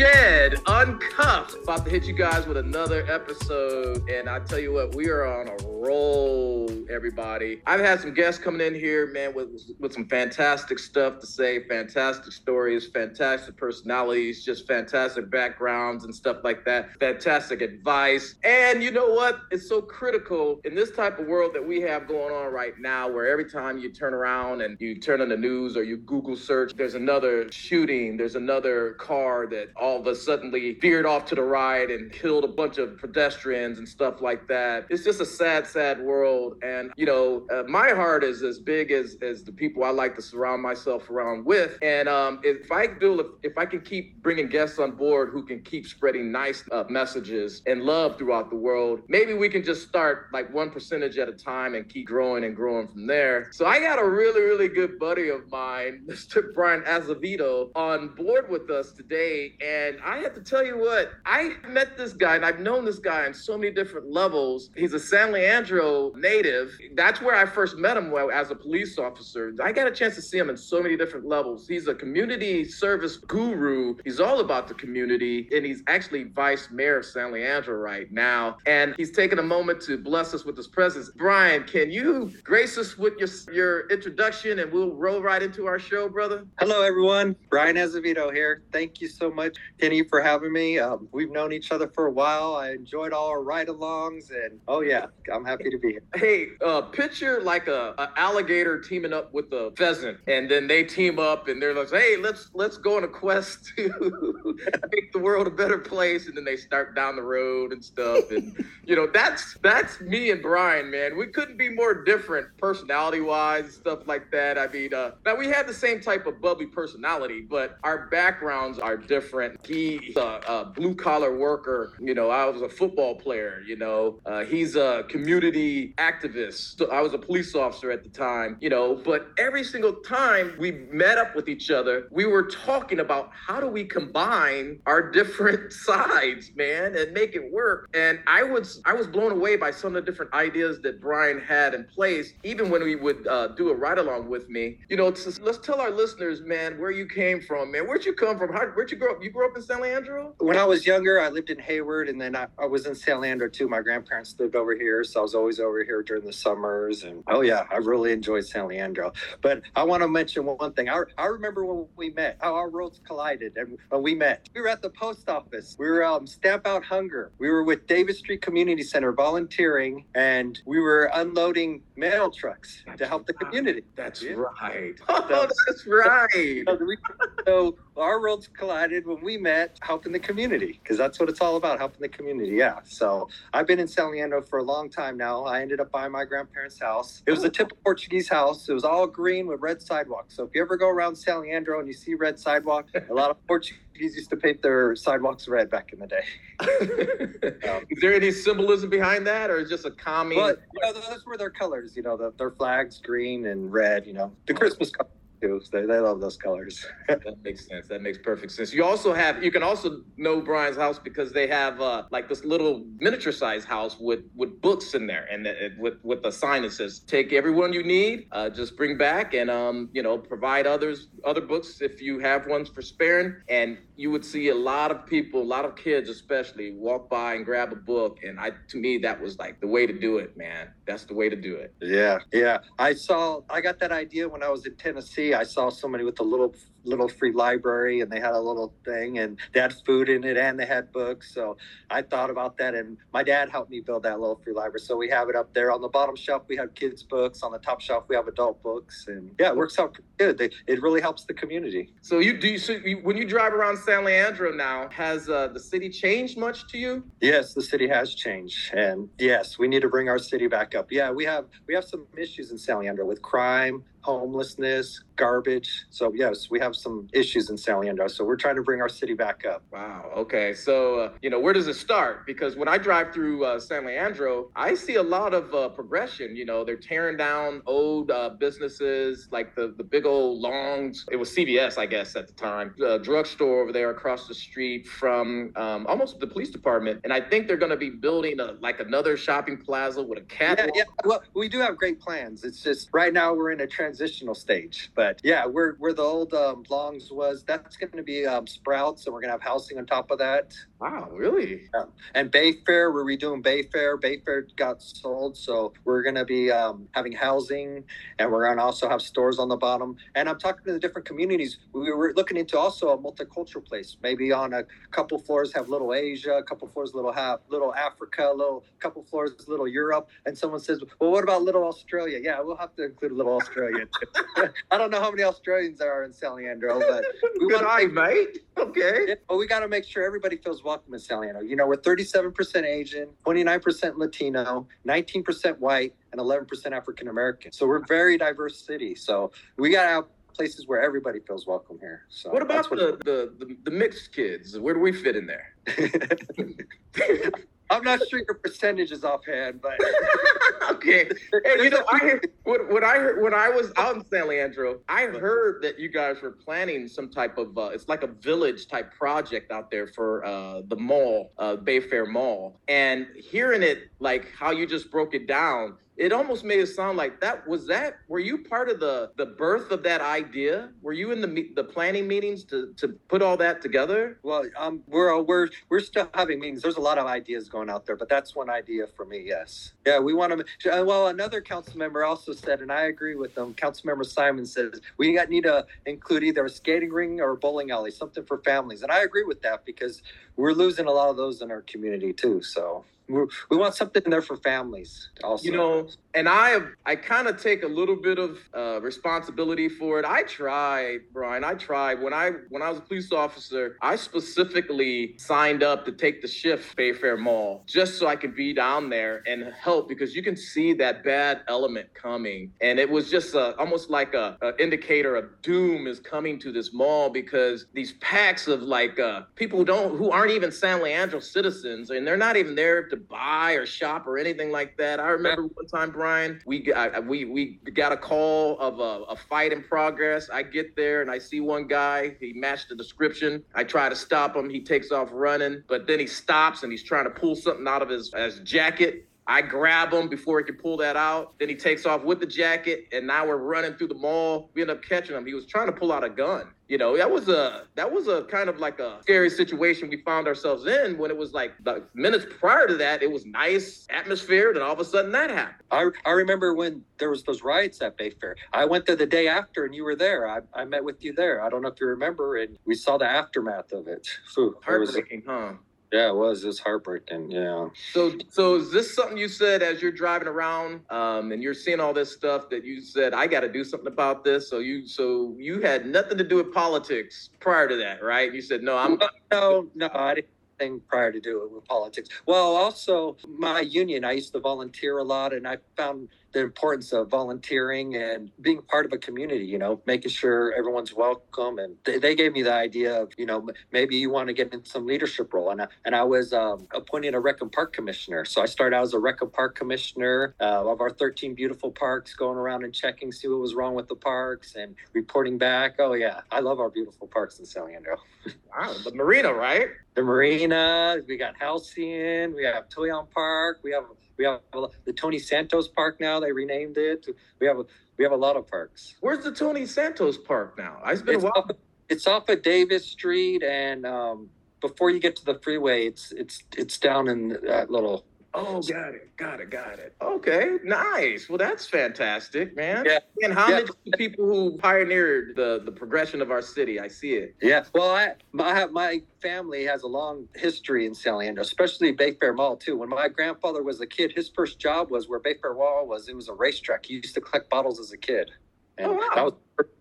Shedd Uncuffed. About to hit you guys with another episode. And I tell you what, we are on a roll, everybody. I've had some guests coming in here, man, with, with some fantastic stuff to say, fantastic stories, fantastic personalities, just fantastic backgrounds and stuff like that, fantastic advice. And you know what? It's so critical in this type of world that we have going on right now, where every time you turn around and you turn on the news or you Google search, there's another shooting, there's another car that all of a suddenly veered off to the right and killed a bunch of pedestrians and stuff like that. It's just a sad, sad world. And, you know, uh, my heart is as big as, as the people I like to surround myself around with. And um, if I do, if, if I can keep bringing guests on board who can keep spreading nice uh, messages and love throughout the world, maybe we can just start like one percentage at a time and keep growing and growing from there. So I got a really, really good buddy of mine, Mr. Bryan Azevedo, on board with us today. And I have to tell you what, I met this guy and I've known this guy on so many different levels. He's a San Leandro native. That's where I first met him as a police officer. I got a chance to see him in so many different levels. He's a community service guru. He's all about the community and he's actually vice mayor of San Leandro right now. And he's taken a moment to bless us with his presence. Bryan, can you grace us with your, your introduction and we'll roll right into our show, brother? Hello, everyone. Bryan Azevedo here. Thank you so much, Kenny, for having me. Um, we've known each other for a while. I enjoyed all our ride-alongs, and oh yeah, I'm happy to be here. Hey, uh, picture like a, a alligator teaming up with a pheasant, and then they team up, and they're like, "Hey, let's let's go on a quest to make the world a better place," and then they start down the road and stuff, and you know that's that's me and Bryan, man. We couldn't be more different personality-wise and stuff like that. I mean, uh, now we have the same type of bubbly personality, but our backgrounds are different. He's a, a blue collar worker. You know, I was a football player. You know, uh, he's a community activist. So I was a police officer at the time. You know, but every single time we met up with each other, we were talking about how do we combine our different sides, man, and make it work. And I was I was blown away by some of the different ideas that Bryan had in place, even when we would uh, do a ride along with me. You know, let's tell our listeners, man, where you came from, man. Where'd you come from? How, where'd you grow up? You grew up in San Leandro? When I was younger, I lived in Hayward, and then I, I was in San Leandro too. My grandparents lived over here, so I was always over here during the summers. And oh yeah, I really enjoyed San Leandro. But I want to mention one thing. I, I remember when we met, how our roads collided, and when we met, we were at the post office. We were um, Stamp Out Hunger. We were with Davis Street Community Center volunteering, and we were unloading mail trucks to help the community. That's yeah. right. Oh, that's right. so our roads collided when we met helping the community because that's what it's all about helping the community yeah so i've been in san leandro for a long time now i ended up buying my grandparents house. It was a oh. typical portuguese house. It was all green with red sidewalks so if you ever go around san leandro and you see red sidewalk a lot of portuguese used to paint their sidewalks red back in the day. Um, is there any symbolism behind that or is just a common but you know those were their colors you know the, their flags green and red you know the christmas colors too. They, they love those colors. that makes sense. That makes perfect sense. You also have you can also know Bryan's house because they have uh, like this little miniature size house with with books in there and it, with with a sign that says take everyone you need, uh, just bring back and um you know provide others other books if you have ones for sparing. And you would see a lot of people, a lot of kids especially, walk by and grab a book. And I to me that was like the way to do it, man. That's the way to do it. Yeah, yeah. I saw I got that idea when I was in Tennessee I saw somebody with a little little free library and they had a little thing and they had food in it and they had books. So I thought about that and my dad helped me build that little free library. So we have it up there on the bottom shelf. We have kids books on the top shelf. We have adult books and yeah, it works out good. They, it really helps the community. So you do you, so you, when you drive around San Leandro now, has uh, the city changed much to you? Yes, the city has changed, and yes, we need to bring our city back up. Yeah, we have we have some issues in San Leandro with crime, homelessness, garbage. So yes, we have some issues in San Leandro. So we're trying to bring our city back up. Wow. Okay. So uh, you know, where does it start? Because when I drive through uh, San Leandro, I see a lot of uh, progression. You know, they're tearing down old uh, businesses like the the big old longs. It was CVS, I guess, at the time. The drugstore over there across the street from um, almost the police department, and I think they're going to be building a like another shopping plaza with a cat. Yeah, yeah. Well, we do have great plans. It's just right now we're in a transitional stage. But yeah, we're where the old um, Longs was. That's going to be um, Sprouts, and we're going to have housing on top of that. Wow, really? Yeah. And Bayfair, we're redoing Bayfair. Bayfair got sold, so we're going to be um, having housing, and we're going to also have stores on the bottom. And I'm talking to the different communities. We were looking into also a multicultural place. Maybe on a couple floors have little Asia, a couple floors little have little Africa, a little couple floors little Europe. And someone says, "Well, what about little Australia?" Yeah, we'll have to include a little Australia too. I don't know how many Australians there are in San Leandro, but we Good eye, mate. Okay. But we got to make sure everybody feels welcome in San Leandro. You know, we're 37% Asian, 29% Latino, 19% white, and 11% African American. So we're a very diverse city. So we got have places where everybody feels welcome here. So what about what the, the, the the mixed kids? Where do we fit in there? I'm not sure your percentages offhand, but okay. Hey, you know, I heard, what I heard when I was out in San Leandro, I heard that you guys were planning some type of uh, it's like a village type project out there for uh, the mall, uh, Bayfair Mall, and hearing it like how you just broke it down it almost made it sound like that was that were you part of the the birth of that idea? Were you in the the planning meetings to to put all that together? Well um we're we're we're still having meetings. There's a lot of ideas going out there but that's one idea for me yes. Yeah we want to uh, well another council member also said and i agree with them council member simon says we got need to include either a skating ring or a bowling alley something for families and i agree with that because we're losing a lot of those in our community too so we want something there for families also. You know, and I I kind of take a little bit of uh, responsibility for it. I tried, Bryan. I tried when I when I was a police officer. I specifically signed up to take the shift Bayfair Mall just so I could be down there and help because you can see that bad element coming, and it was just a, almost like a, a indicator of doom is coming to this mall because these packs of like uh, people who don't who aren't even San Leandro citizens and they're not even there to buy or shop or anything like that. I remember one time, Bryan, we got we we got a call of a, a fight in progress. I get there and I see one guy. He matched the description. I try to stop him. He takes off running, but then he stops and he's trying to pull something out of his, his jacket. I grab him before he can pull that out. Then he takes off with the jacket, and now we're running through the mall. We end up catching him. He was trying to pull out a gun. You know, that was a that was a kind of like a scary situation we found ourselves in when it was like the minutes prior to that, it was nice atmosphere, then all of a sudden that happened. I, I remember when there was those riots at Bayfair. I went there the day after, and you were there. I, I met with you there. I don't know if you remember, and we saw the aftermath of it. Heartbreaking, huh? Yeah, it was. It's heartbreaking. Yeah. So, so is this something you said as you're driving around, um, and you're seeing all this stuff that you said, I got to do something about this. So you, so you had nothing to do with politics prior to that, right? You said, no, I'm. No, no, I didn't thing prior to do it with politics. Well, also my union, I used to volunteer a lot, and I found the importance of volunteering and being part of a community, you know, making sure everyone's welcome. And they, they gave me the idea of, you know, maybe you want to get in some leadership role. And I, and I was um, appointed a rec and park commissioner. So I started out as a rec and park commissioner uh, of our 13 beautiful parks, going around and checking, see what was wrong with the parks and reporting back. Oh, yeah. I love our beautiful parks in San Leandro. wow. The marina, right? The marina. We got Halcyon. We have Toyon Park. We have we have the Tony Santos Park now. They renamed it. We have a, we have a lot of parks. Where's the Tony Santos Park now? It's been it's a while. Off, it's off of Davis Street, and um, before you get to the freeway, it's it's it's down in that little Oh, got it, got it, got it. Okay, nice. Well, that's fantastic, man. Yeah. And how yeah. to people who pioneered the the progression of our city? I see it. Yeah. Well, I my my family has a long history in San Leandro, especially Bayfair Mall too. When my grandfather was a kid, his first job was where Bayfair Mall was. It was a racetrack. He used to collect bottles as a kid. And oh, wow. that was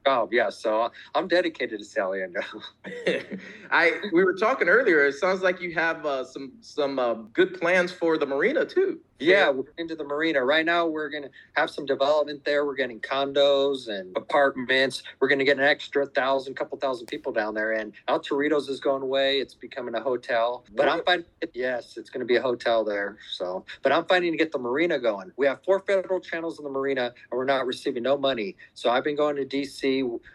job. Yeah, so I'm dedicated to San Leandro. I we were talking earlier. It sounds like you have uh, some some uh, good plans for the marina too. Yeah, we're into the marina right now. We're gonna have some development there. We're getting condos and apartments. We're gonna get an extra thousand, couple thousand people down there. And El Torito's is going away. It's becoming a hotel. But what? I'm finding yes, it's gonna be a hotel there. So, but I'm finding to get the marina going. We have four federal channels in the marina, and we're not receiving no money. So I've been going to DC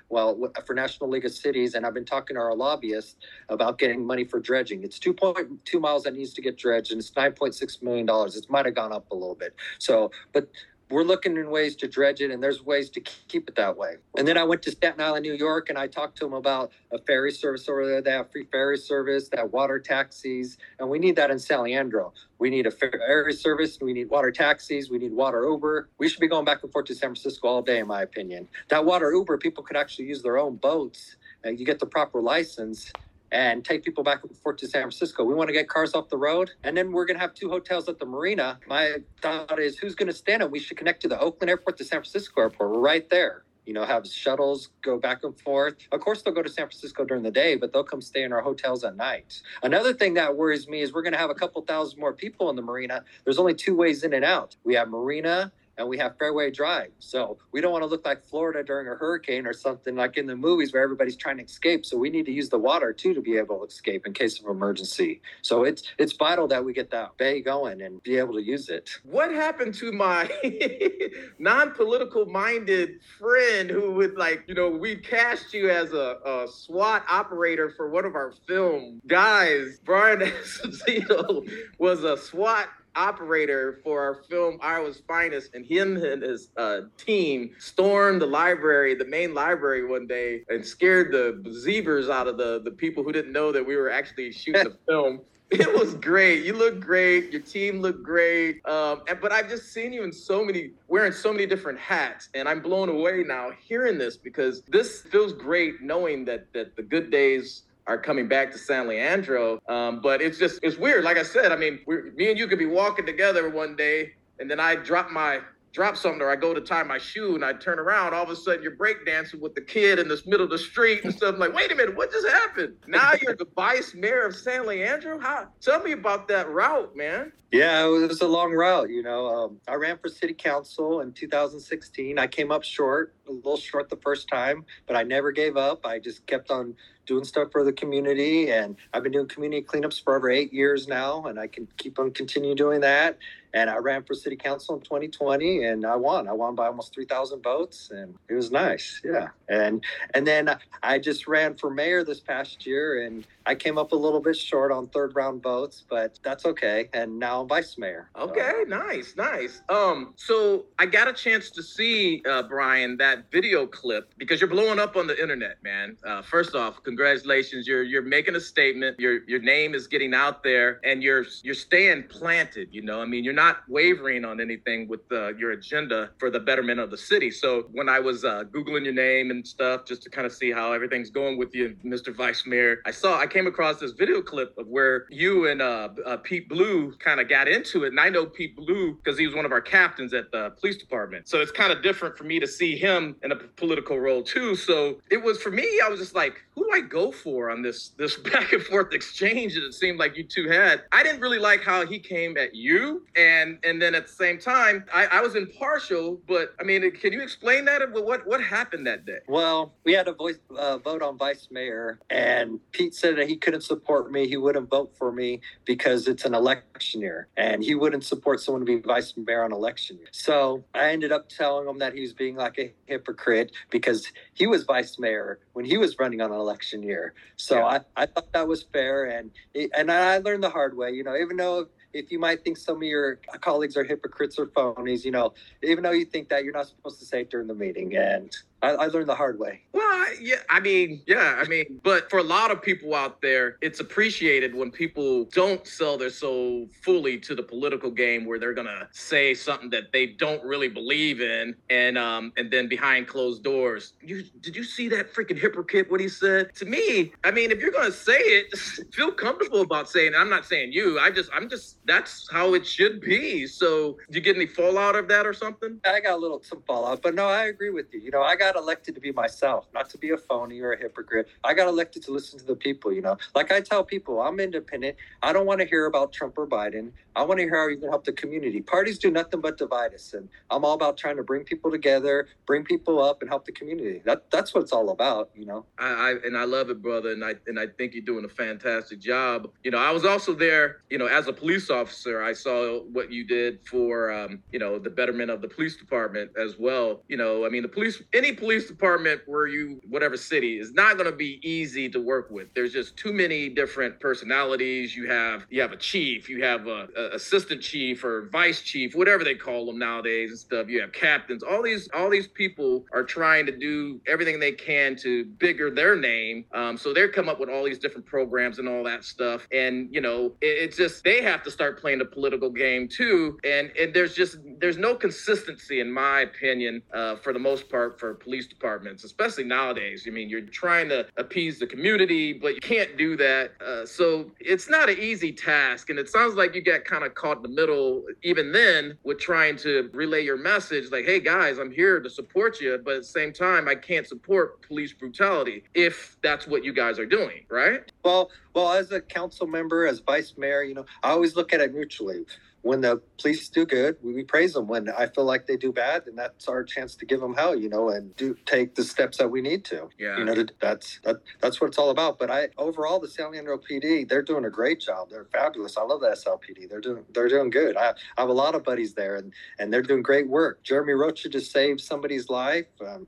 well, uh, for National League of Cities, and I've been talking to our lobbyists about getting money for dredging. It's 2.2 miles that needs to get dredged, and it's 9.6 million dollars. It might have gone up a little bit. So, but we're looking in ways to dredge it, and there's ways to keep it that way. And then I went to Staten Island, New York, and I talked to them about a ferry service over there. They have free ferry service, that water taxis, and we need that in San Leandro. We need a ferry service, we need water taxis, we need water Uber. We should be going back and forth to San Francisco all day, in my opinion. That water Uber, people could actually use their own boats. And you get the proper license and take people back and forth to San Francisco. We want to get cars off the road. And then we're going to have two hotels at the marina. My thought is who's going to stand it? We should connect to the Oakland airport, the San Francisco airport. We're right there. You know, have shuttles go back and forth. Of course, they'll go to San Francisco during the day, but they'll come stay in our hotels at night. Another thing that worries me is we're going to have a couple thousand more people in the marina. There's only two ways in and out. We have marina and we have fairway drive. So we don't want to look like Florida during a hurricane or something like in the movies where everybody's trying to escape. So we need to use the water too to be able to escape in case of emergency. So it's it's vital that we get that bay going and be able to use it. What happened to my non-political minded friend who would like, you know, we cast you as a, a SWAT operator for one of our film guys. Bryan Esposito was a SWAT operator for our film Iowa's Finest, and him and his uh, team stormed the library, the main library, one day, and scared the zebras out of the the people who didn't know that we were actually shooting the film. It was great. You look great. Your team looked great. Um, and, but I've just seen you in so many, wearing so many different hats, and I'm blown away now hearing this because this feels great knowing that that the good days are coming back to San Leandro. Um, but it's just it's weird. Like I said, I mean, me and you could be walking together one day, and then I drop my drop something or I go to tie my shoe and I turn around, all of a sudden you're breakdancing with the kid in the middle of the street and stuff. I'm like, wait a minute, what just happened? Now you're the vice mayor of San Leandro. How? Tell me about that route, man. Yeah, it was a long route. You know, um, I ran for city council in 2016. I came up short, a little short the first time, but I never gave up. I just kept on doing stuff for the community, and I've been doing community cleanups for over eight years now, and I can keep on continue doing that. And I ran for city council in 2020, and I won. I won by almost 3,000 votes, and it was nice. Yeah, and and then I just ran for mayor this past year, and I came up a little bit short on third round votes, but that's okay. And now I'm vice mayor. Okay, so. nice, nice. Um, so I got a chance to see uh, Bryan that video clip because you're blowing up on the internet, man. Uh, first off, congratulations. You're you're making a statement. Your your name is getting out there, and you're you're staying planted. You know, I mean, you're not wavering on anything with uh, your agenda for the betterment of the city. So when I was uh, googling your name and stuff, just to kind of see how everything's going with you, Mr. Vice Mayor, I saw I came across this video clip of where you and uh, uh Pete Ballew kind of got into it, and I know Pete Ballew because he was one of our captains at the police department. So it's kind of different for me to see him in a political role too. So it was for me. I was just like, who do I go for on this this back and forth exchange that it seemed like you two had. I didn't really like how he came at you, and and then at the same time, I, I was impartial. But I mean, can you explain that? What what happened that day? Well, we had a voice uh, vote on vice mayor, and Pete said that he couldn't support me. He wouldn't vote for me because it's an election year, and he wouldn't support someone to be vice mayor on election year. So I ended up telling him that he was being like a hypocrite because he was vice mayor when he was running on an election year. So yeah. I, I thought that was fair, and and I learned the hard way. You know, even though if you might think some of your colleagues are hypocrites or phonies, you know, even though you think that, you're not supposed to say it during the meeting. And I, I, learned the hard way. Well, yeah, I mean, yeah, I mean, but for a lot of people out there, it's appreciated when people don't sell their soul fully to the political game, where they're gonna say something that they don't really believe in, and um, and then behind closed doors, you did you see that freaking hypocrite? What he said to me? I mean, if you're gonna say it, feel comfortable about saying it. I'm not saying you. I just, I'm just, that's how it should be. So, do you get any fallout of that or something? I got a little some fallout, but no, I agree with you. You know, I got got elected to be myself, not to be a phony or a hypocrite. I got elected to listen to the people, you know. Like I tell people, I'm independent. I don't want to hear about Trump or Biden. I want to hear how you can help the community. Parties do nothing but divide us. And I'm all about trying to bring people together, bring people up and help the community. That that's what it's all about, you know. I, I and I love it, brother. And I and I think you're doing a fantastic job. You know, I was also there, you know, as a police officer. I saw what you did for um, you know, the betterment of the police department as well. You know, I mean the police any police department where you whatever city is not going to be easy to work with. There's just too many different personalities. You have you have a chief, you have a, a assistant chief or vice chief, whatever they call them nowadays and stuff. You have captains. All these all these people are trying to do everything they can to bigger their name. Um, so they're come up with all these different programs and all that stuff. And you know, it, it's just they have to start playing the political game too. And and there's just there's no consistency in my opinion uh, for the most part for police departments, especially nowadays. I mean, you're trying to appease the community, but you can't do that. Uh, so it's not an easy task. And it sounds like you get kind of caught in the middle, even then, with trying to relay your message like, hey guys, I'm here to support you. But at the same time, I can't support police brutality if that's what you guys are doing, right? Well, well, as a council member, as vice mayor, you know, I always look at it mutually when the police do good, we, we, praise them. When I feel like they do bad, then that's our chance to give them hell, you know, and do take the steps that we need to. Yeah, you know, that's that, that's what it's all about. But I overall, the San Leandro PD, they're doing a great job. They're fabulous. I love the SLPD. They're doing they're doing good. I, I have a lot of buddies there, and and they're doing great work. Jeremy Rocha just saved somebody's life. Um,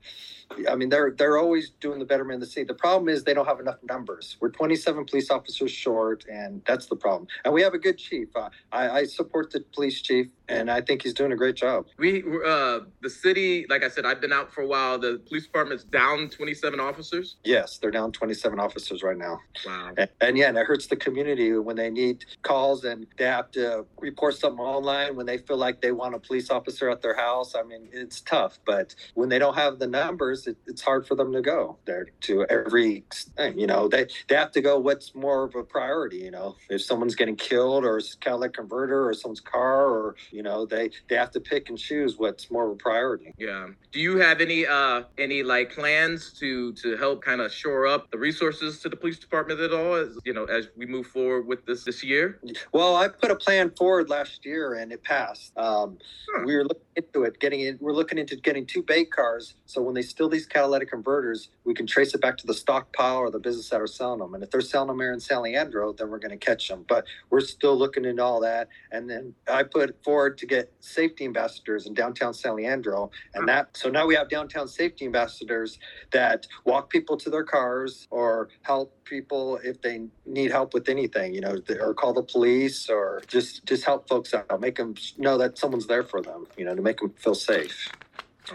I mean, they're they're always doing the betterment of the city. The problem is they don't have enough numbers. We're 27 police officers short, and that's the problem. And we have a good chief. Uh, I, I support the police chief and I think he's doing a great job. We, uh, the city, like I said, I've been out for a while. The police department's down 27 officers. Yes, they're down 27 officers right now. Wow. And, and yeah, and it hurts the community when they need calls and they have to report something online when they feel like they want a police officer at their house. I mean, it's tough, but when they don't have the numbers, it, it's hard for them to go there to every thing. You know, they they have to go. What's more of a priority? You know, if someone's getting killed or a catalytic converter or someone's car or you know, they they have to pick and choose what's more of a priority. Yeah. Do you have any uh any like plans to to help kind of shore up the resources to the police department at all? As you know, as we move forward with this this year. Well, I put a plan forward last year and it passed. Um, huh. We were looking into it, getting in. We're looking into getting two bait cars, so when they steal these catalytic converters, we can trace it back to the stockpile or the business that are selling them. And if they're selling them here in San Leandro, then we're going to catch them. But we're still looking into all that. And then I put forward to get safety ambassadors in downtown San Leandro. And that, so now we have downtown safety ambassadors that walk people to their cars or help people if they need help with anything, you know, or call the police or just, just help folks out, make them know that someone's there for them, you know, to make them feel safe.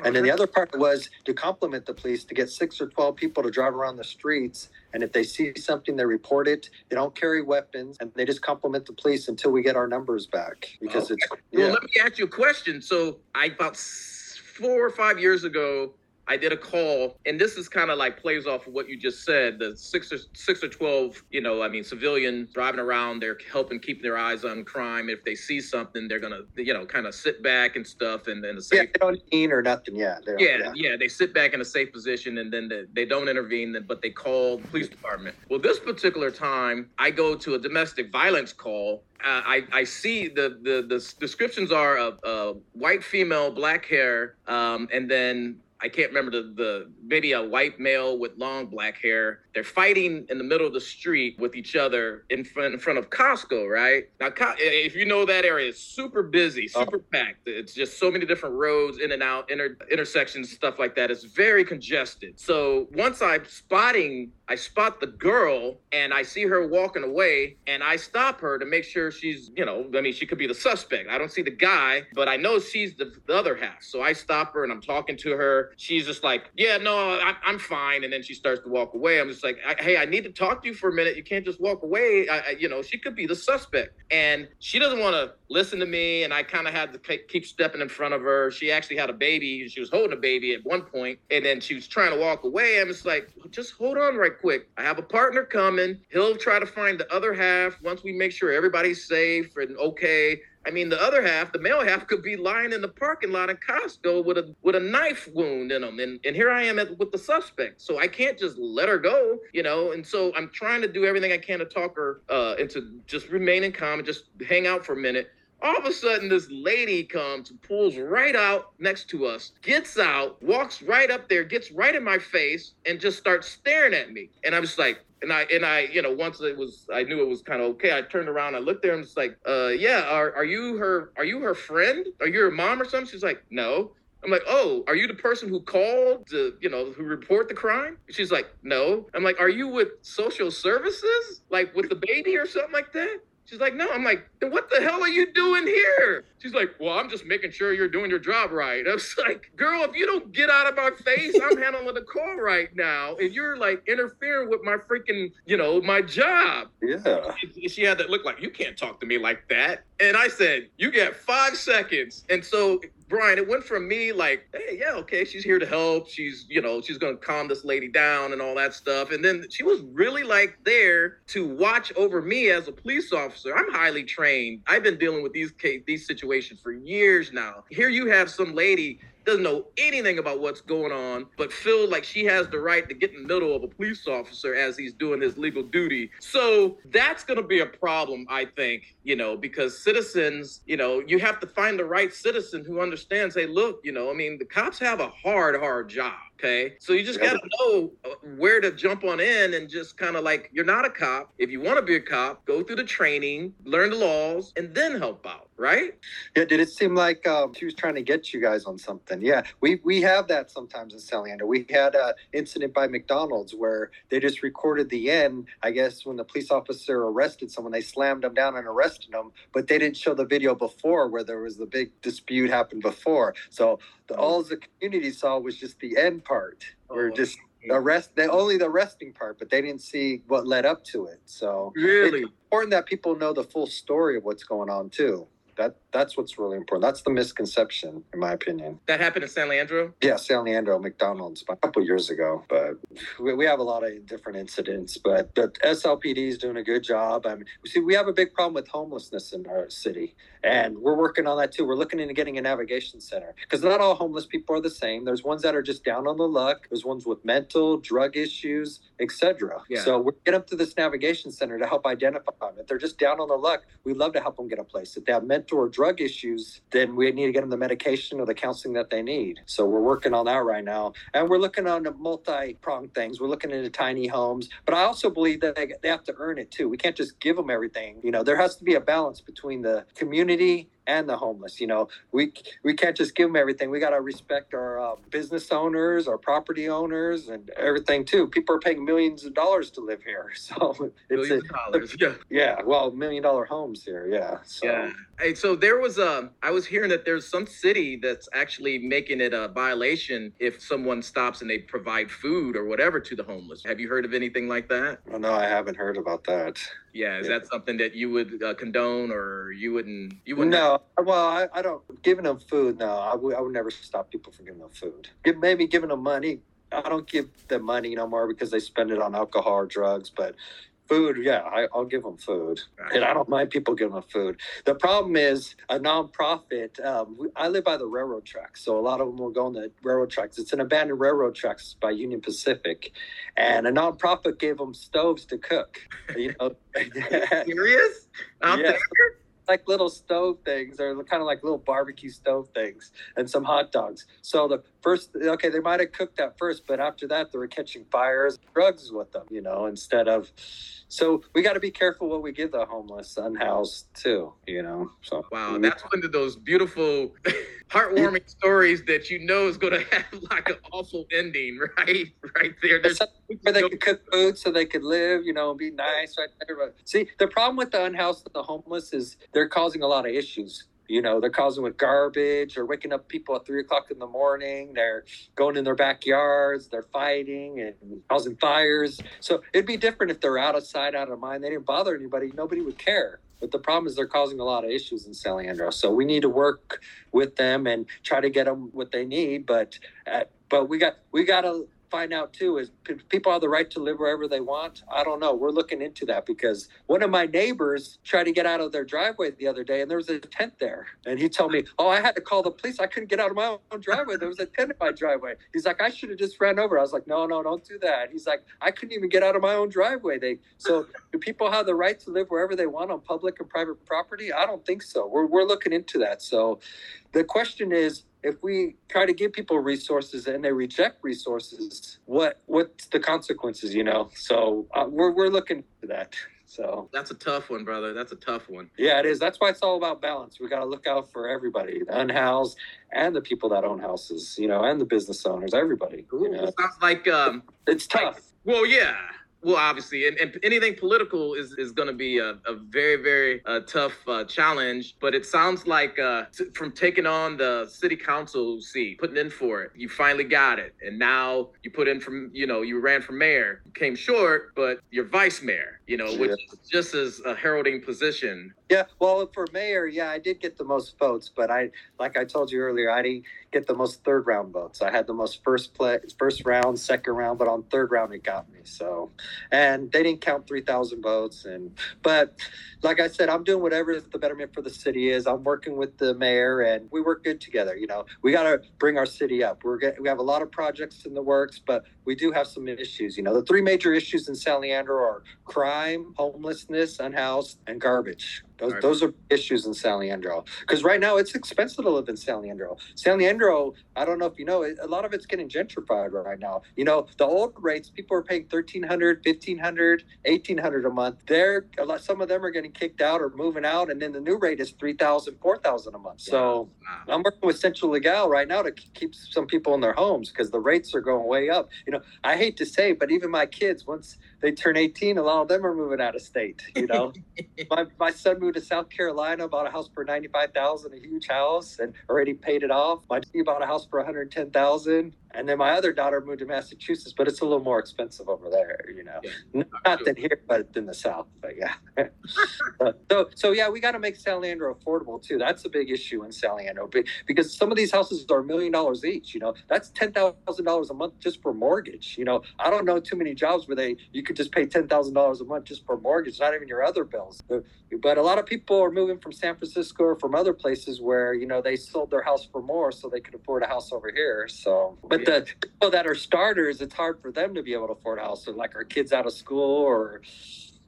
And then the uh-huh. other part was to complement the police to get six or 12 people to drive around the streets. And if they see something, they report it. They don't carry weapons and they just complement the police until we get our numbers back because okay. it's. Yeah. Well, let me ask you a question. So, I about four or five years ago, I did a call, and this is kind of like plays off of what you just said. The six or six or twelve, you know, I mean, civilian driving around, they're helping keep their eyes on crime. If they see something, they're gonna, you know, kind of sit back and stuff, and then the safe. Yeah, they don't intervene or nothing. Yeah, yeah, yeah, yeah. They sit back in a safe position, and then they, they don't intervene, but they call the police department. Well, this particular time, I go to a domestic violence call uh, I, I see the, the the descriptions are of uh, white female, black hair, um, and then I can't remember the, the maybe a white male with long black hair. They're fighting in the middle of the street with each other in front in front of Costco, right? Now, if you know that area, it's super busy, oh. super oh. packed. It's just so many different roads in and out, inter, intersections, stuff like that. It's very congested. So once I'm spotting, I spot the girl and I see her walking away, and I stop her to make sure she's, you know, I mean, she could be the suspect. I don't see the guy, but I know she's the, the other half. So I stop her and I'm talking to her she's just like, yeah, no, I, am fine. And then she starts to walk away. I'm just like, hey, I need to talk to you for a minute. You can't just walk away. I, I, you know, she could be the suspect. And she doesn't want to listen to me. And I kind of had to keep stepping in front of her. She actually had a baby. She was holding a baby at one point, and then she was trying to walk away. I'm just like, just hold on right quick. I have a partner coming. He'll try to find the other half once we make sure everybody's safe and okay. I mean, the other half, the male half, could be lying in the parking lot in Costco with a with a knife wound in them, and and here I am at, with the suspect. So I can't just let her go, you know. And so I'm trying to do everything I can to talk her uh, into just remaining calm and just hang out for a minute. All of a sudden, this lady comes, pulls right out next to us, gets out, walks right up there, gets right in my face, and just starts staring at me. And I'm just like, and I and I, you know, once it was, I knew it was kind of okay. I turned around, I looked there, and it's like, uh, yeah, are are you her? Are you her friend? Are you her mom or something? She's like, no. I'm like, oh, are you the person who called to, you know, who report the crime? She's like, no. I'm like, are you with social services? Like with the baby or something like that? She's like, no. I'm like, then what the hell are you doing here? She's like, well, I'm just making sure you're doing your job right. I was like, girl, if you don't get out of my face, I'm handling the call right now. And you're like interfering with my freaking, you know, my job. Yeah. She, she had that look like, you can't talk to me like that. And I said, you get five seconds. And so Bryan, it went from me like, hey, yeah, okay, she's here to help. She's, you know, she's gonna calm this lady down and all that stuff. And then she was really like there to watch over me as a police officer. I'm highly trained. I've been dealing with these case, these situations for years now. Here you have some lady doesn't know anything about what's going on, but feel like she has the right to get in the middle of a police officer as he's doing his legal duty. So that's going to be a problem, I think, you know, because citizens, you know, you have to find the right citizen who understands, hey, look, you know, I mean, the cops have a hard, hard job. Okay. So you just got to know uh, where to jump on in and just kind of like, you're not a cop. If you want to be a cop, go through the training, learn the laws, and then help out. Right. Yeah. Did it seem like um, she was trying to get you guys on something? Yeah. We, we have that sometimes in San Leandro. We had an incident by McDonald's where they just recorded the end. I guess when the police officer arrested someone, they slammed them down and arrested them, but they didn't show the video before where there was the big dispute happened before. So the, all the community saw was just the end part, or Oh, just the rest. They only the resting part, but they didn't see what led up to it. So Really? it's important that people know the full story of what's going on too. That that's what's really important. That's the misconception, in my opinion. That happened in San Leandro? Yeah, San Leandro, McDonald's, a couple years ago. But we, we have a lot of different incidents. But but SLPD is doing a good job. I mean, see, we have a big problem with homelessness in our city, and we're working on that too. We're looking into getting a navigation center because not all homeless people are the same. There's ones that are just down on the luck. There's ones with mental, drug issues, etc. Yeah. So we're get up to this navigation center to help identify them. If they're just down on the luck, we'd love to help them get a place. If they have mental or drug issues, then we need to get them the medication or the counseling that they need. So we're working on that right now, and we're looking on the multi-pronged things. We're looking into tiny homes, but I also believe that they, they have to earn it too. We can't just give them everything. You know, there has to be a balance between the community and the homeless. You know, we we can't just give them everything. We got to respect our uh, business owners, our property owners, and everything too. People are paying millions of dollars to live here, so it's a, Millions of dollars. Yeah. yeah, well, million dollar homes here, yeah. So Yeah. Hey, so there was a. I was hearing that there's some city that's actually making it a violation if someone stops and they provide food or whatever to the homeless. Have you heard of anything like that? oh, no, I haven't heard about that. Yeah. Is that something that you would uh, condone or you wouldn't? You wouldn't. No, well, I, I don't giving them food. No, I would would never stop people from giving them food. Give, maybe giving them money. I don't give them money no more because they spend it on alcohol or drugs. But food, yeah, I, I'll give them food, and I don't mind people giving them food. The problem is a nonprofit. Um, we- I live by the railroad tracks, so a lot of them will go on the railroad tracks. It's an abandoned railroad tracks by Union Pacific, and a nonprofit gave them stoves to cook. You know. Serious? Out Yes. there? like little stove things or kind of like little barbecue stove things and some hot dogs. So the first, okay, they might have cooked that first, but after that, they were catching fires, drugs with them, you know, instead of. So we got to be careful what we give the homeless, unhoused too, you know. So Wow, that's one of those beautiful, heartwarming stories that you know is going to have like an awful ending, right? Right there. There's where they could cook food so they could live, you know, and be nice right there. But see, the problem with the unhoused and the homeless is they're causing a lot of issues. You know, they're causing with garbage or waking up people at three o'clock in the morning. They're going in their backyards. They're fighting and causing fires. So it'd be different if they're out of sight, out of mind. They didn't bother anybody. Nobody would care. But the problem is they're causing a lot of issues in San. So we need to work with them and try to get them what they need. But uh, but we got we got to find out too is people have the right to live wherever they want. I don't know. We're looking into that because one of my neighbors tried to get out of their driveway the other day and there was a tent there. And he told me, Oh, I had to call the police. I couldn't get out of my own driveway. There was a tent in my driveway. He's like, I should have just ran over. I was like, No, no, don't do that. He's like, I couldn't even get out of my own driveway. They so do people have the right to live wherever they want on public and private property? I don't think so. We're we're looking into that. So the question is if we try to give people resources and they reject resources what what's the consequences you know so uh, we're, we're looking for that So that's a tough one, brother. That's a tough one. Yeah, it is. That's why it's all about balance. We got to look out for everybody, the unhoused and the people that own houses, you know, and the business owners, everybody. Ooh, you know? Sounds like um, it's tough. Like, well, yeah, well, obviously, and, and anything political is, is going to be a, a very, very uh, tough uh, challenge. But it sounds like uh, t- from taking on the city council seat, putting in for it, you finally got it. And now you put in from, you know, you ran for mayor, came short, but you're vice mayor, you know, which yeah. is just as a heralding position. Yeah, well, for mayor, yeah, I did get the most votes, but I, like I told you earlier, I didn't get the most third round votes. I had the most first play, first round, second round, but on third round it got me. So, and they didn't count three thousand votes. And but, like I said, I'm doing whatever the betterment for the city is. I'm working with the mayor, and we work good together. You know, we got to bring our city up. We're get, we have a lot of projects in the works, but we do have some issues. You know, the three major issues in San Leandro are crime, homelessness, unhoused, and garbage. Those, right. those are issues in San Leandro. Because right now it's expensive to live in San Leandro. San Leandro, I don't know if you know, a lot of it's getting gentrified right now. You know, the old rates, people are paying 1300 1500 1800 a month. They're, a lot, some of them are getting kicked out or moving out. And then the new rate is 3000 4000 a month. So wow. I'm working with Centro Legal right now to keep some people in their homes because the rates are going way up. You know, I hate to say, but even my kids, once they turn 18, a lot of them are moving out of state. You know, my, my son moved to South Carolina, bought a house for 95,000, a huge house, and already paid it off. My nephew bought a house for 110,000. And then my other daughter moved to Massachusetts, but it's a little more expensive over there, you know. Yeah, Not than here, but in the South. But yeah. Uh, so, so yeah, we got to make San Leandro affordable too. That's a big issue in San Leandro because some of these houses are a million dollars each. You know, that's ten thousand dollars a month just for mortgage. You know, I don't know too many jobs where they you could just pay ten thousand dollars a month just for mortgage, not even your other bills. Uh, but a lot of people are moving from San Francisco or from other places where you know they sold their house for more so they could afford a house over here. So, but the people that are starters, it's hard for them to be able to afford a house. So like our kids out of school or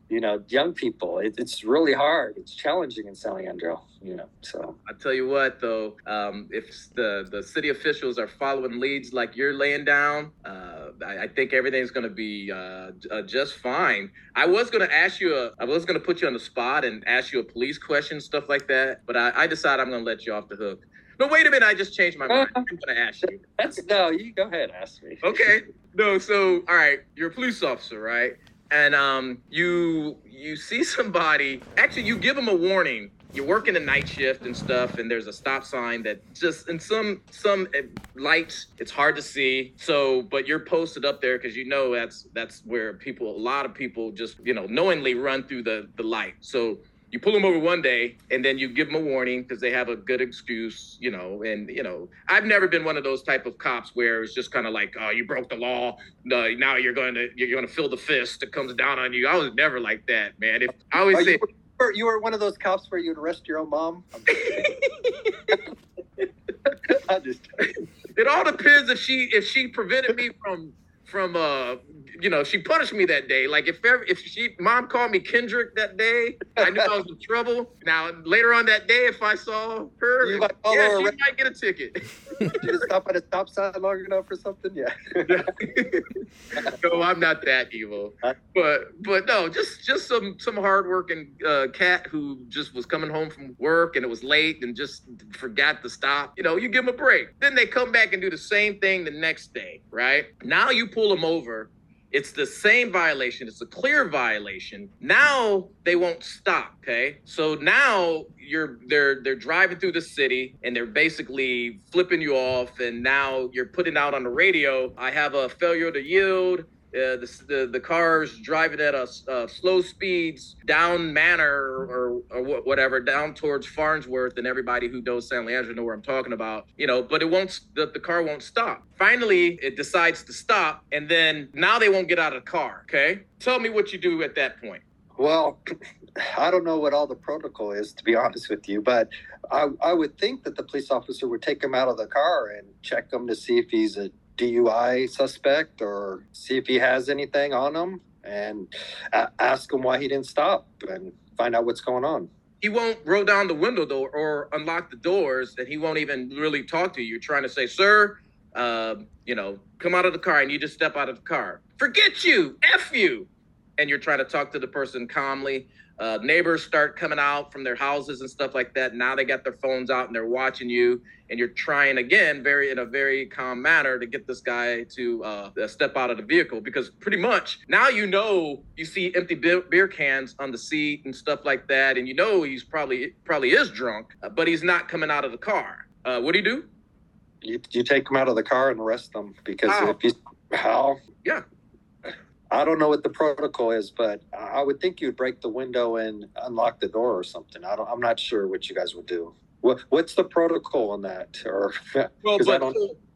you know young people, it, it's really hard. It's challenging in San Leandro. You know, so I tell you what, though, um, if the the city officials are following leads like you're laying down, uh, I, I, think everything's going to be uh, uh, just fine. I was going to ask you a, I was going to put you on the spot and ask you a police question, stuff like that, but I, I decided I'm going to let you off the hook. No, wait a minute. I just changed my mind. I'm going to ask you. That's no. You go ahead. Ask me. Okay. No. So, all right. You're a police officer, right? And um, you you see somebody. Actually, you give them a warning. You're working a night shift and stuff, and there's a stop sign that just in some some eh, lights it's hard to see. So, but you're posted up there because you know that's that's where people, a lot of people, just you know knowingly run through the the light. So you pull them over one day and then you give them a warning because they have a good excuse, you know. And you know, I've never been one of those type of cops where it's just kind of like, oh, you broke the law. No, now you're going to you're going to feel the fist that comes down on you. I was never like that, man. If I always Are say. You were, you were one of those cops where you'd arrest your own mom. I just. It all depends if she if she prevented me from from uh you know, she punished me that day. Like if ever, if she mom called me Kendrick that day, I knew I was in trouble. Now later on that day, if I saw her, yeah, she around. might get a ticket. you just stop at a stop sign long enough or something, yeah. no, I'm not that evil. But but no, just just some some hardworking uh, cat who just was coming home from work and it was late and just forgot to stop. You know, you give them a break. Then they come back and do the same thing the next day, right? Now you pull them over it's the same violation. It's a clear violation. Now they won't stop. Okay. So now you're they're they're driving through the city and they're basically flipping you off. And now you're putting out on the radio, I have a failure to yield. Uh, the, the, the cars driving at a uh, slow speeds down Manor or, or whatever down towards Farnsworth and everybody who knows San Leandro know where I'm talking about you know but it won't the, the car won't stop. Finally it decides to stop and then now they won't get out of the car okay? Tell me what you do at that point. Well I don't know what all the protocol is, to be honest with you, but I, I would think that the police officer would take him out of the car and check him to see if he's a DUI suspect or see if he has anything on him and ask him why he didn't stop and find out what's going on. He won't roll down the window door or unlock the doors, and he won't even really talk to you. You're trying to say, "Sir, uh, you know, come out of the car," and you just step out of the car. Forget you, f you. And you're trying to talk to the person calmly. Uh, neighbors start coming out from their houses and stuff like that. Now they got their phones out and they're watching you, and you're trying again, very in a very calm manner, to get this guy to uh, step out of the vehicle because pretty much now you know you see empty beer cans on the seat and stuff like that, and you know he's probably probably is drunk, uh, but he's not coming out of the car. Uh, what do you do? You, you take them out of the car and arrest them because how? if you how yeah I don't know what the protocol is, but I would think you'd break the window and unlock the door or something. I don't, I'm not sure what you guys would do. What, what's the protocol on that? Or well, but,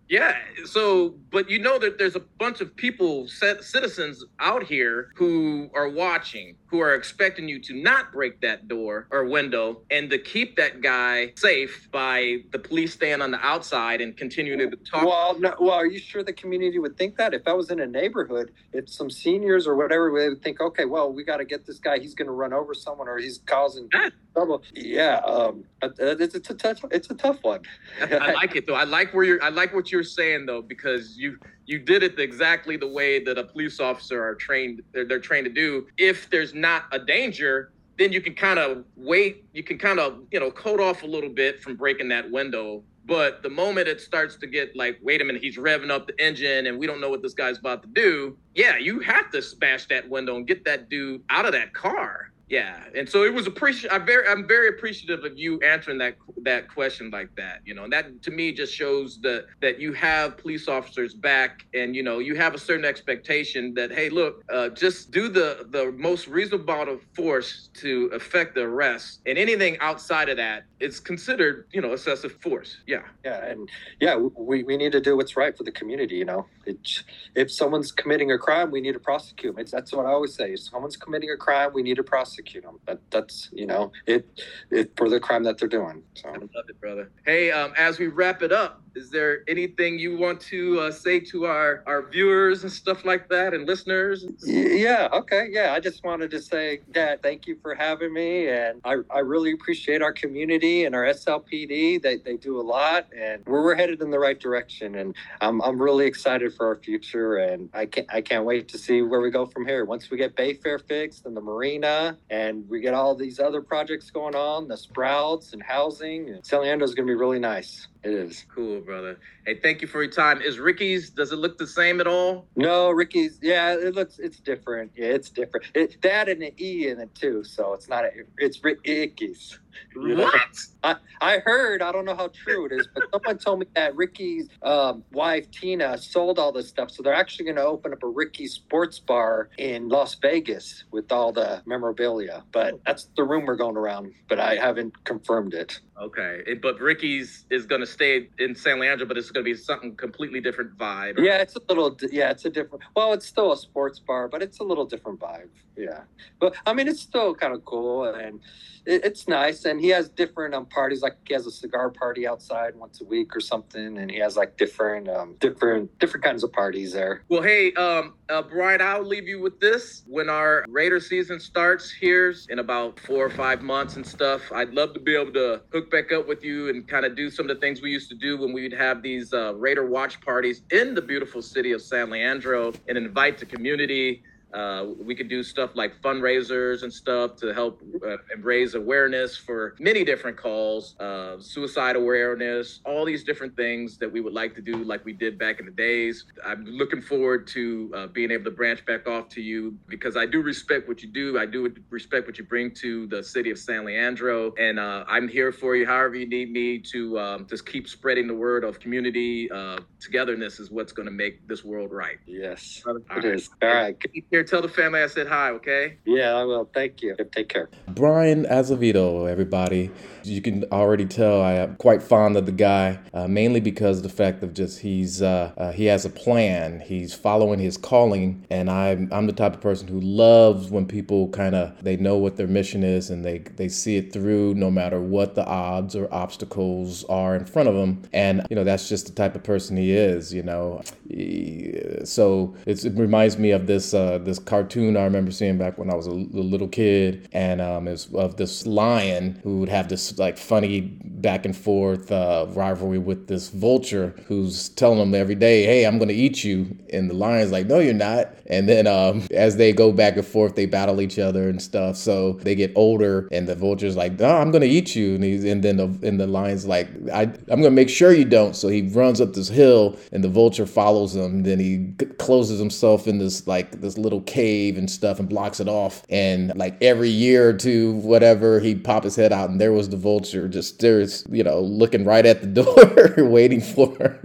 yeah. So, but you know that there's a bunch of people, citizens out here who are watching, who are expecting you to not break that door or window and to keep that guy safe by the police staying on the outside and continuing to talk. Well, no, well, are you sure the community would think that? If I was in a neighborhood, if some seniors or whatever, they would think, okay, well, we got to get this guy. He's going to run over someone or he's causing trouble. Yeah. Um, it's, it's a tough, it's a tough one. I like it though. I like where you're, I like what you're saying though, because you, you did it exactly the way that a police officer are trained they're, they're trained to do. If there's not a danger then you can kind of wait you can kind of you know coat off a little bit from breaking that window. But the moment it starts to get like wait a minute he's revving up the engine and we don't know what this guy's about to do yeah you have to smash that window and get that dude out of that car yeah, and so it was appreciative. I'm very, I'm very appreciative of you answering that that question like that. You know, and that to me just shows that that you have police officers back, and you know, you have a certain expectation that hey, look, uh, just do the the most reasonable amount of force to effect the arrest, and anything outside of that is considered, you know, excessive force. Yeah. Yeah, and yeah, we we need to do what's right for the community. You know, it, if someone's committing a crime, we need to prosecute. It's, that's what I always say. If someone's committing a crime, we need to prosecute prosecute them. That, that's you know it it for the crime that they're doing. So I love it, brother. Hey, um, as we wrap it up, is there anything you want to uh, say to our our viewers and stuff like that and listeners? Yeah. Okay. Yeah. I just wanted to say, Dad, thank you for having me, and I I really appreciate our community and our SLPD. They they do a lot, and we're, we're headed in the right direction, and I'm I'm really excited for our future, and I can't I can't wait to see where we go from here. Once we get Bayfair fixed and the marina and we get all these other projects going on, the sprouts and housing. And San Leandro is going to be really nice. It is. Cool, brother. Hey, thank you for your time. Is Ricky's, does it look the same at all? No, Ricky's, yeah, it looks, it's different. Yeah, it's different. It, that and an E in it too. So it's not, a, it's Ricky's. What? I, I heard, I don't know how true it is, but someone told me that Ricky's um, wife, Tina, sold all this stuff. So they're actually going to open up a Ricky's sports bar in Las Vegas with all the memorabilia. But that's the rumor going around, but I haven't confirmed it. Okay. It, but Ricky's is going to stay in San Leandro, but it's going to be something completely different vibe. Yeah, it's a little, yeah, it's a different, well, it's still a sports bar, but it's a little different vibe. Yeah. But I mean, it's still kind of cool and it, it's nice. And he has different um, parties, like he has a cigar party outside once a week or something. And he has like different, um, different, different kinds of parties there. Well, hey, um, uh, Bryan, I'll leave you with this. When our Raider season starts here in about four or five months and stuff, I'd love to be able to hook back up with you and kind of do some of the things we used to do when we'd have these uh, Raider watch parties in the beautiful city of San Leandro and invite the community uh, we could do stuff like fundraisers and stuff to help uh, raise awareness for many different calls, uh, suicide awareness, all these different things that we would like to do, like we did back in the days. I'm looking forward to uh, being able to branch back off to you because I do respect what you do. I do respect what you bring to the city of San Leandro, and uh, I'm here for you however you need me to um, just keep spreading the word of community uh, togetherness is what's going to make this world right. Yes, all it right. is. All right here. Tell the family I said hi, okay? Yeah, I will. Thank you. Take care. Bryan Azevedo, everybody. You can already tell I am quite fond of the guy, uh, mainly because of the fact of just he's uh, uh, he has a plan. He's following his calling, and I'm I'm the type of person who loves when people kind of they know what their mission is and they they see it through no matter what the odds or obstacles are in front of them. And you know that's just the type of person he is. You know, he, so it reminds me of this uh, this cartoon I remember seeing back when I was a, little kid, and um, it's of this lion who would have this like funny back and forth uh, rivalry with this vulture who's telling him every day, "Hey, I'm gonna eat you," and the lion's like, "No, you're not." And then um, as they go back and forth, they battle each other and stuff. So they get older, and the vulture's like, "No, I'm gonna eat you," and, he's, and then the and the lion's like, I, "I'm gonna make sure you don't." So he runs up this hill, and the vulture follows him. Then he closes himself in this like this little cave and stuff, and blocks it off. And like every year or two, whatever, he'd pop his head out, and there was the vulture just there's you know looking right at the door, waiting for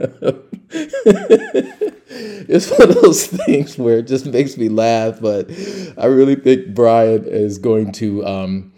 it's one of those things where it just makes me laugh, but I really think Bryan is going to um,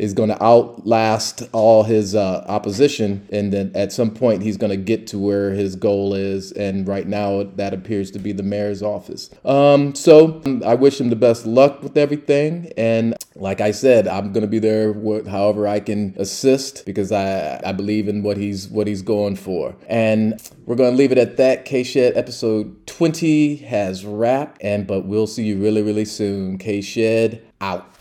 is going to outlast all his uh, opposition, and then at some point he's going to get to where his goal is. And right now, that appears to be the mayor's office. Um, so um, I wish him the best luck with everything. And like I said, I'm going to be there with, however I can assist because I I believe in what he's what he's going for. And we're going to leave it at that. K Shedd episode 20 has wrapped, and but we'll see you really really soon. K Shedd out.